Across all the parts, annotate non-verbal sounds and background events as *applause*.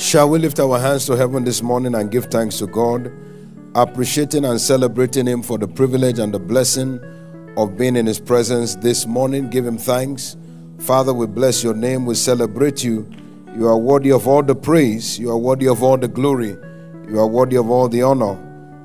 Shall we lift our hands to heaven this morning and give thanks to God, appreciating and celebrating Him for the privilege and the blessing of being in His presence this morning? Give Him thanks. Father, we bless your name, we celebrate you. You are worthy of all the praise, you are worthy of all the glory, you are worthy of all the honor,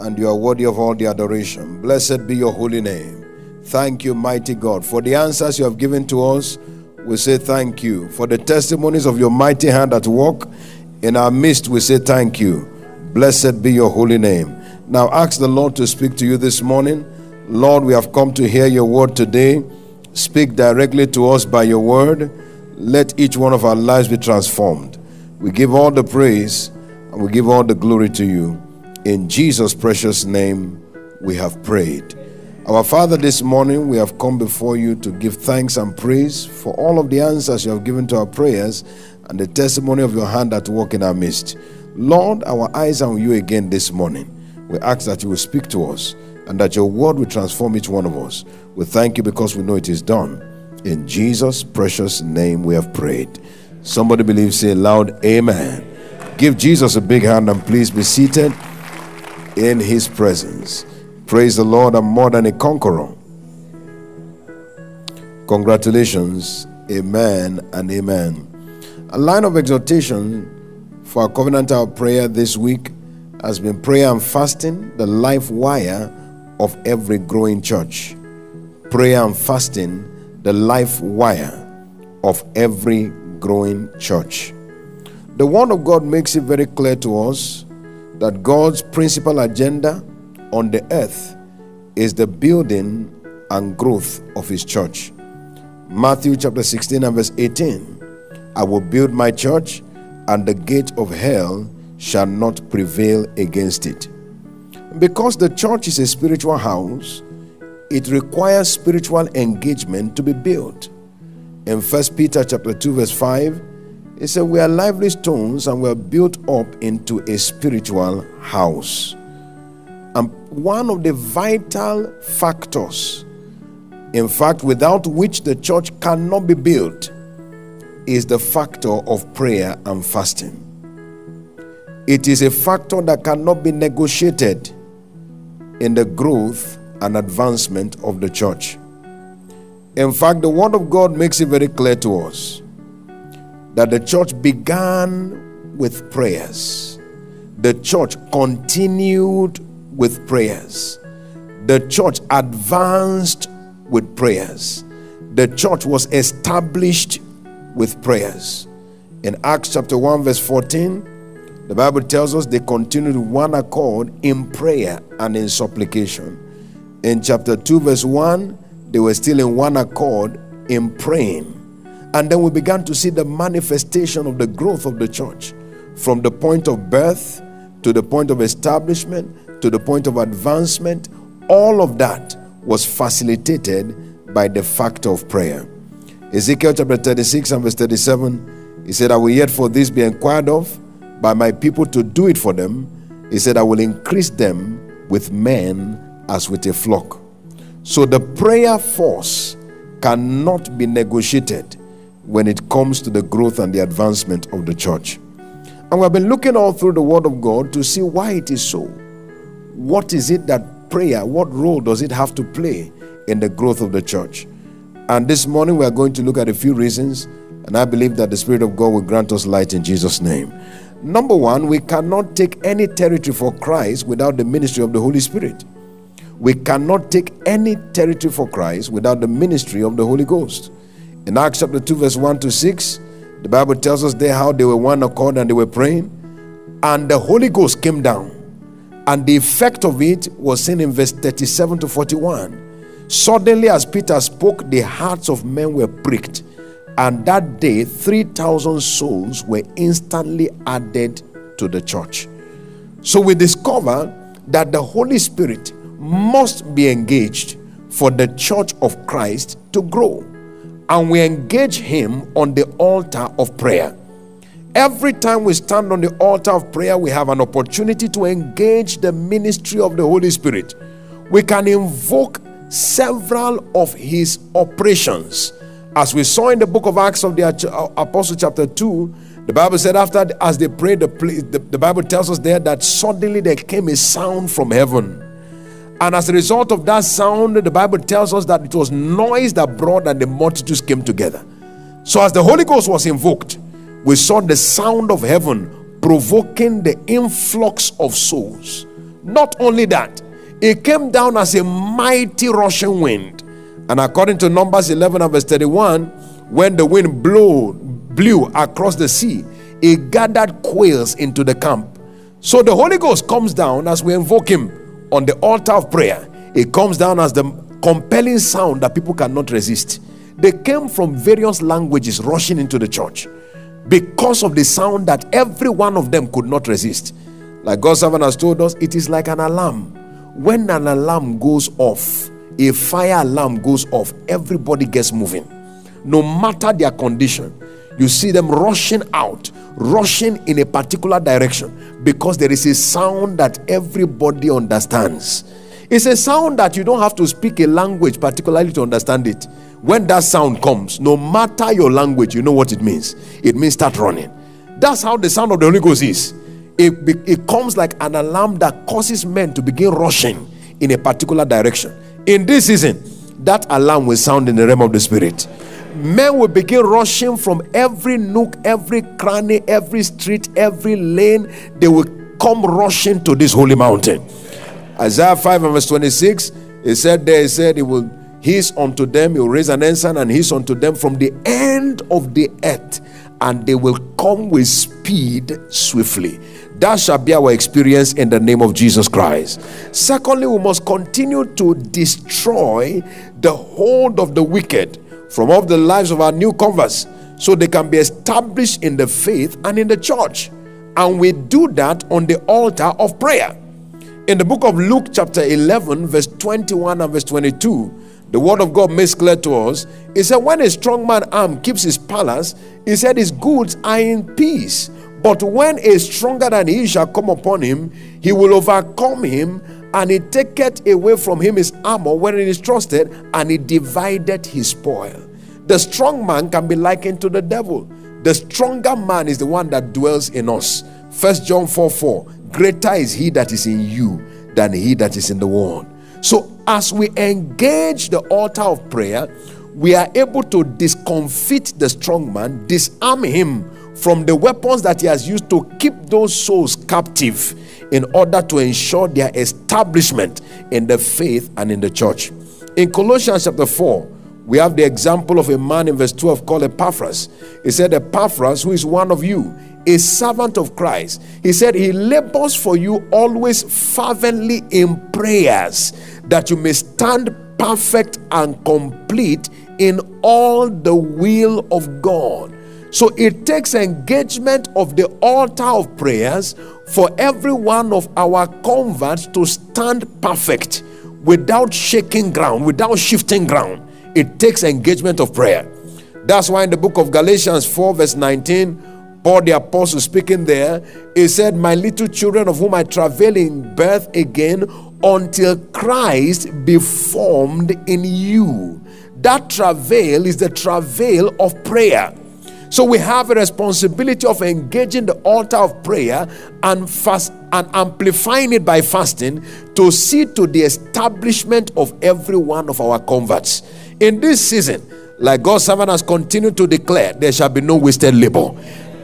and you are worthy of all the adoration. Blessed be your holy name. Thank you, mighty God, for the answers you have given to us. We say thank you for the testimonies of your mighty hand at work in our midst, we say thank you. Blessed be your holy name. Now, ask the Lord to speak to you this morning. Lord, we have come to hear your word today. Speak directly to us by your word. Let each one of our lives be transformed. We give all the praise and we give all the glory to you. In Jesus' precious name, we have prayed. Our Father, this morning we have come before you to give thanks and praise for all of the answers you have given to our prayers and the testimony of your hand at work in our midst. Lord, our eyes are on you again this morning. We ask that you will speak to us and that your word will transform each one of us. We thank you because we know it is done. In Jesus' precious name we have prayed. Somebody believe, say loud, Amen. Give Jesus a big hand and please be seated in his presence. Praise the Lord, I'm more than a conqueror. Congratulations. Amen and amen. A line of exhortation for our covenantal prayer this week has been prayer and fasting, the life wire of every growing church. Prayer and fasting, the life wire of every growing church. The Word of God makes it very clear to us that God's principal agenda on the earth is the building and growth of His church. Matthew chapter 16 and verse 18. I will build my church, and the gate of hell shall not prevail against it. Because the church is a spiritual house, it requires spiritual engagement to be built. In 1 Peter chapter 2, verse 5, it said, We are lively stones and we are built up into a spiritual house. And one of the vital factors, in fact, without which the church cannot be built, is the factor of prayer and fasting. It is a factor that cannot be negotiated in the growth and advancement of the church. In fact, the Word of God makes it very clear to us that the church began with prayers, the church continued with prayers, the church advanced with prayers, the church was established with prayers. In Acts chapter 1, verse 14, the Bible tells us they continued one accord in prayer and in supplication. In chapter 2, verse 1, they were still in one accord in praying. And then we began to see the manifestation of the growth of the church from the point of birth to the point of establishment to the point of advancement. All of that was facilitated by the fact of prayer. Ezekiel chapter 36 and verse 37, he said, I will yet for this be inquired of by my people to do it for them. He said, I will increase them with men as with a flock. So the prayer force cannot be negotiated when it comes to the growth and the advancement of the church. And we have been looking all through the Word of God to see why it is so. What is it that prayer, what role does it have to play in the growth of the church? And this morning we are going to look at a few reasons, and I believe that the Spirit of God will grant us light in Jesus' name. Number one, we cannot take any territory for Christ without the ministry of the Holy Spirit. We cannot take any territory for Christ without the ministry of the Holy Ghost. In Acts chapter 2, verse 1 to 6, the Bible tells us there how they were one accord and they were praying, and the Holy Ghost came down. And the effect of it was seen in verse 37 to 41. Suddenly, as Peter spoke, the hearts of men were pricked, and that day 3,000 souls were instantly added to the church. So we discover that the Holy Spirit must be engaged for the church of Christ to grow, and we engage Him on the altar of prayer. Every time we stand on the altar of prayer, we have an opportunity to engage the ministry of the Holy Spirit. We can invoke several of his operations. As we saw in the book of Acts of the uh, Apostle, chapter 2, The Bible said, after as they prayed, the, the, the Bible tells us there that suddenly there came a sound from heaven. And as a result of that sound, the Bible tells us that it was noise that brought and the multitudes came together. So, as the Holy Ghost was invoked, we saw the sound of heaven provoking the influx of souls. Not only that, it came down as a mighty rushing wind. And according to Numbers 11 and verse 31, when the wind blew, blew across the sea, it gathered quails into the camp. So the Holy Ghost comes down as we invoke Him on the altar of prayer. It comes down as the compelling sound that people cannot resist. They came from various languages rushing into the church because of the sound that every one of them could not resist. Like God's servant has told us, it is like an alarm. When an alarm goes off, a fire alarm goes off, everybody gets moving. No matter their condition, you see them rushing out, rushing in a particular direction because there is a sound that everybody understands. It's a sound that you don't have to speak a language particularly to understand it when that sound comes, no matter your language, you know what it means. It means start running. That's how the sound of the Holy Ghost is. It, it comes like an alarm that causes men to begin rushing in a particular direction. In this season, that alarm will sound in the realm of the spirit. Men will begin rushing from every nook, every cranny, every street, every lane. They will come rushing to this holy mountain. Isaiah 5 and verse 26, he said there, he said, He will He's unto them, he will raise an ensign, and he's unto them from the end of the earth, and they will come with speed swiftly. That shall be our experience in the name of Jesus Christ. Secondly, we must continue to destroy the hold of the wicked from off the lives of our new converts so they can be established in the faith and in the church. And we do that on the altar of prayer. In the book of Luke, chapter 11, verse 21 and verse 22, the word of God makes clear to us. He said, When a strong man armed keeps his palace, he said, His goods are in peace. But when a stronger than he shall come upon him, he will overcome him, and he taketh away from him his armor wherein he is trusted, and he divided his spoil. The strong man can be likened to the devil. The stronger man is the one that dwells in us. First John 4 4. Greater is he that is in you than he that is in the world. So as we engage the altar of prayer, we are able to discomfit the strong man, disarm him from the weapons that he has used to keep those souls captive in order to ensure their establishment in the faith and in the church. In Colossians chapter 4, we have the example of a man in verse 12 called Epaphras. He said, Epaphras, who is one of you, a servant of Christ. He said, He labors for you always fervently in prayers that you may stand perfect and complete in all the will of God. So it takes engagement of the altar of prayers for every one of our converts to stand perfect without shaking ground, without shifting ground. It takes engagement of prayer. That's why in the book of Galatians 4, verse 19, Paul the apostle speaking there, he said, My little children of whom I travail in birth again until Christ be formed in you. That travail is the travail of prayer. So we have a responsibility of engaging the altar of prayer and fast and amplifying it by fasting to see to the establishment of every one of our converts. In this season, like God's servant has continued to declare, there shall be no wasted labor.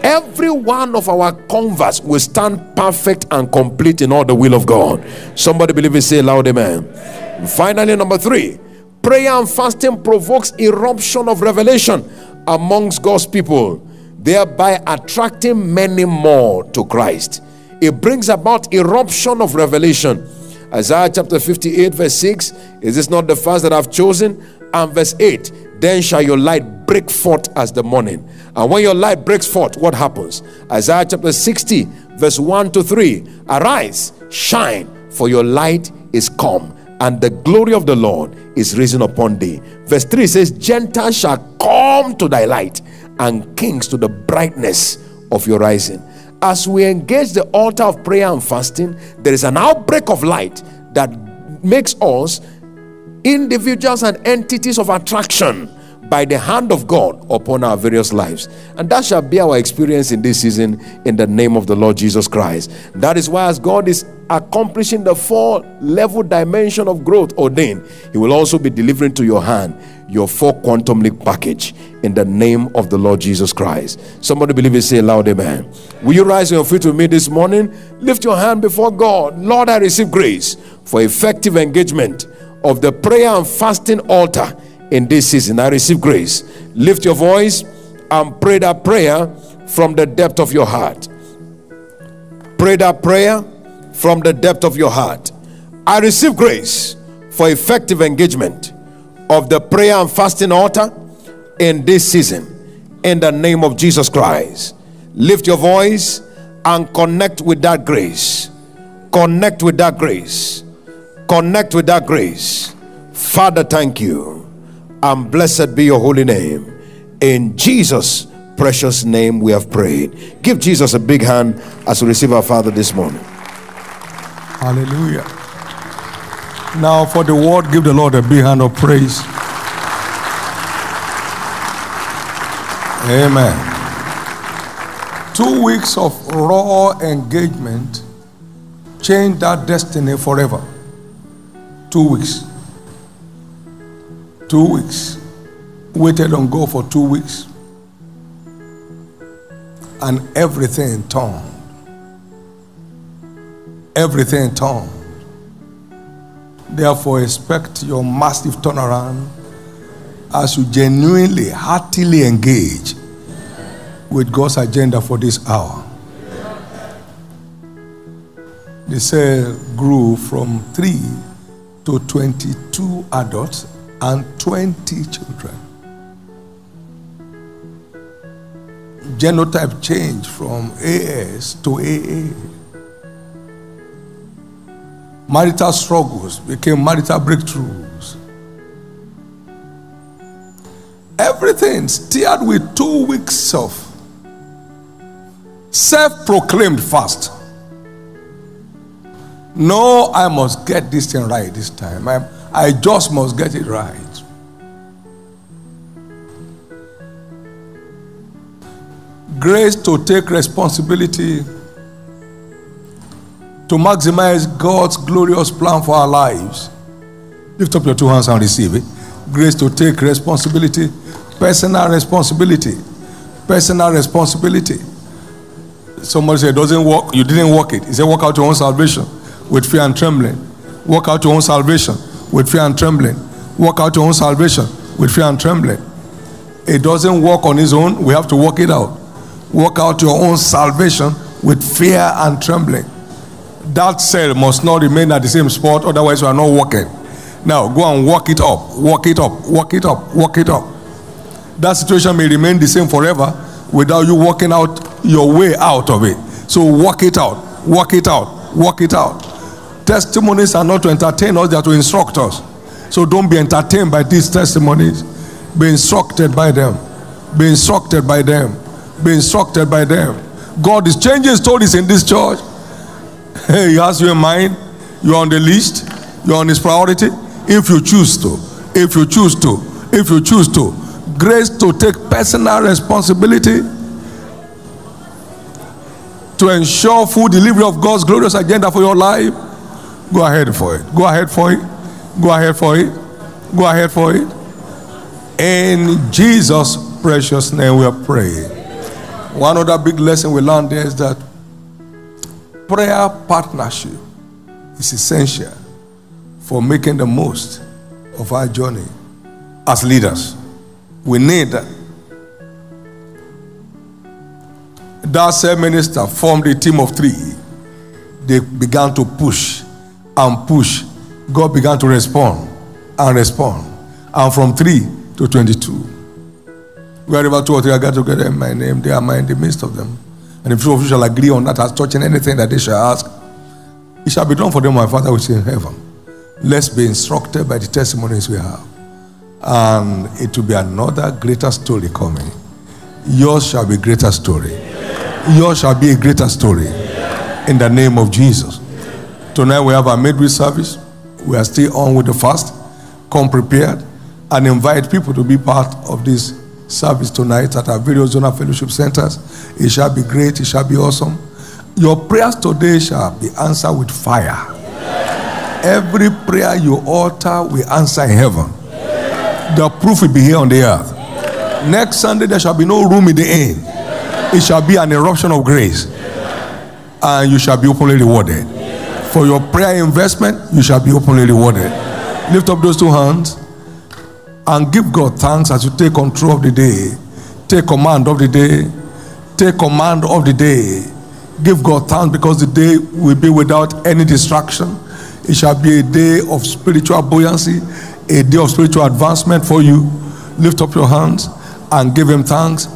Every one of our converts will stand perfect and complete in all the will of God. Somebody believe it, say loud amen. And finally, number three, prayer and fasting provokes eruption of revelation amongst God's people, thereby attracting many more to Christ. It brings about eruption of revelation. Isaiah chapter 58, verse 6 Is this not the fast that I've chosen? And verse 8 Then shall your light break forth as the morning and when your light breaks forth, what happens? Isaiah chapter 60, verse 1 to 3 Arise, shine, for your light is come, and the glory of the Lord is risen upon thee. Verse 3 says, Gentiles shall come to thy light, and kings to the brightness of your rising. As we engage the altar of prayer and fasting, there is an outbreak of light that makes us individuals and entities of attraction by the hand of God upon our various lives. And that shall be our experience in this season in the name of the Lord Jesus Christ. That is why, as God is accomplishing the four level dimension of growth ordained, He will also be delivering to your hand your four quantum leap package in the name of the Lord Jesus Christ. Somebody believe it, say loud, Amen. Will you rise on your feet with me this morning? Lift your hand before God. Lord, I receive grace for effective engagement of the prayer and fasting altar in this season. I receive grace. Lift your voice and pray that prayer from the depth of your heart. Pray that prayer from the depth of your heart. I receive grace for effective engagement of the prayer and fasting altar in this season in the name of Jesus Christ. Lift your voice and connect with that grace. Connect with that grace. Connect with that grace. Father, thank you and blessed be your holy name. In Jesus' precious name, we have prayed. Give Jesus a big hand as we receive our Father this morning. Hallelujah. Now, for the word, give the Lord a big hand of praise. Amen. Two weeks of raw engagement changed that destiny forever. Two weeks two weeks. Waited on God for two weeks. And everything turned. Everything turned. Therefore, expect your massive turnaround as you genuinely, heartily engage with God's agenda for this hour. The cell grew from three to 22 adults and 20 children. Genotype changed from AS to AA. Marital struggles became marital breakthroughs. Everything steered with two weeks of self proclaimed fast. No, I must get this thing right this time. I'm, I just must get it right. Grace to take responsibility to maximize God's glorious plan for our lives. Lift up your two hands and receive it. Grace to take responsibility, personal responsibility, personal responsibility. Somebody said, doesn't work, you didn't work it. He said, work out your own salvation with fear and trembling. Work out your own salvation with fear and trembling. Work out your own salvation with fear and trembling. It doesn't work on its own. We have to work it out. Work out your own salvation with fear and trembling. That cell must not remain at the same spot, otherwise, you are not working. Now, go and work it up, work it up, work it up, work it up. That situation may remain the same forever without you working out your way out of it. So, work it out, work it out, work it out. Testimonies are not to entertain us, they are to instruct us. So don't be entertained by these testimonies. Be instructed by them. Be instructed by them. Be instructed by them. God is changing stories in this church. *laughs* Hey, he has you in mind. You're on the list. You're on his priority. If you choose to. If you choose to. If you choose to. Grace to take personal responsibility to ensure full delivery of God's glorious agenda for your life Go ahead for it. Go ahead for it. Go ahead for it. Go ahead for it. In Jesus' precious name we are praying. One other big lesson we learned there is that prayer partnership is essential for making the most of our journey as leaders. We need that. That same minister formed a team of three. They began to push and push, God began to respond and respond. And from 3 to 22. Wherever two or three are gathered together in my name, they are in the midst of them. And if two of you shall agree on that as touching anything that they shall ask, it shall be done for them, my Father which is in heaven. Let's be instructed by the testimonies we have. And it will be another greater story coming. Yours shall be greater story. Yours shall be a greater story. In the name of Jesus. Tonight we have our midweek service. We are still on with the fast. Come prepared and invite people to be part of this service tonight at our various zonal fellowship centers. It shall be great, it shall be awesome. Your prayers today shall be answered with fire. Every prayer you utter, will answer in heaven. The proof will be here on the earth. Next Sunday, there shall be no room in the inn. It shall be an eruption of grace. And you shall be openly rewarded. For your prayer investment, you shall be openly rewarded. Lift up those two hands and give God thanks as you take control of the day. Take command of the day. Take command of the day. Give God thanks because the day will be without any distraction. It shall be a day of spiritual buoyancy, a day of spiritual advancement for you. Lift up your hands and give Him thanks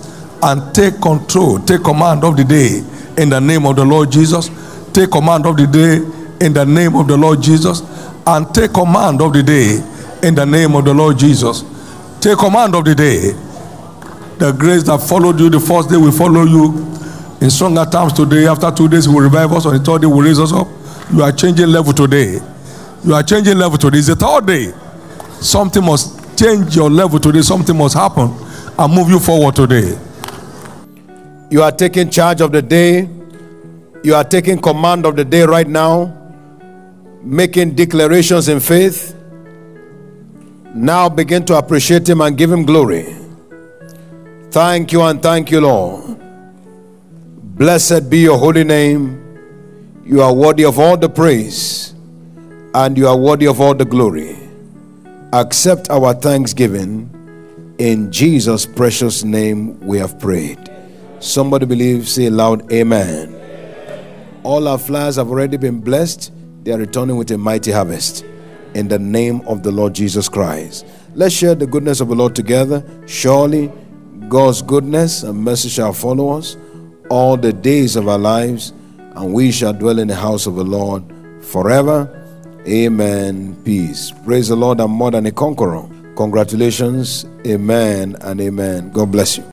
and take control, take command of the day in the name of the Lord Jesus. Take command of the day in the name of the Lord Jesus. And take command of the day in the name of the Lord Jesus. Take command of the day. The grace that followed you the first day will follow you in stronger times today. After two days, will revive us. On the third day, will raise us up. You are changing level today. You are changing level today. It's the third day. Something must change your level today. Something must happen and move you forward today. You are taking charge of the day. You are taking command of the day right now, making declarations in faith. Now begin to appreciate Him and give Him glory. Thank you and thank you, Lord. Blessed be your holy name. You are worthy of all the praise and you are worthy of all the glory. Accept our thanksgiving. In Jesus' precious name we have prayed. Somebody believe, say loud, Amen. All our flowers have already been blessed. They are returning with a mighty harvest. In the name of the Lord Jesus Christ. Let's share the goodness of the Lord together. Surely God's goodness and mercy shall follow us all the days of our lives and we shall dwell in the house of the Lord forever. Amen. Peace. Praise the Lord. I'm more than a conqueror. Congratulations. Amen and amen. God bless you.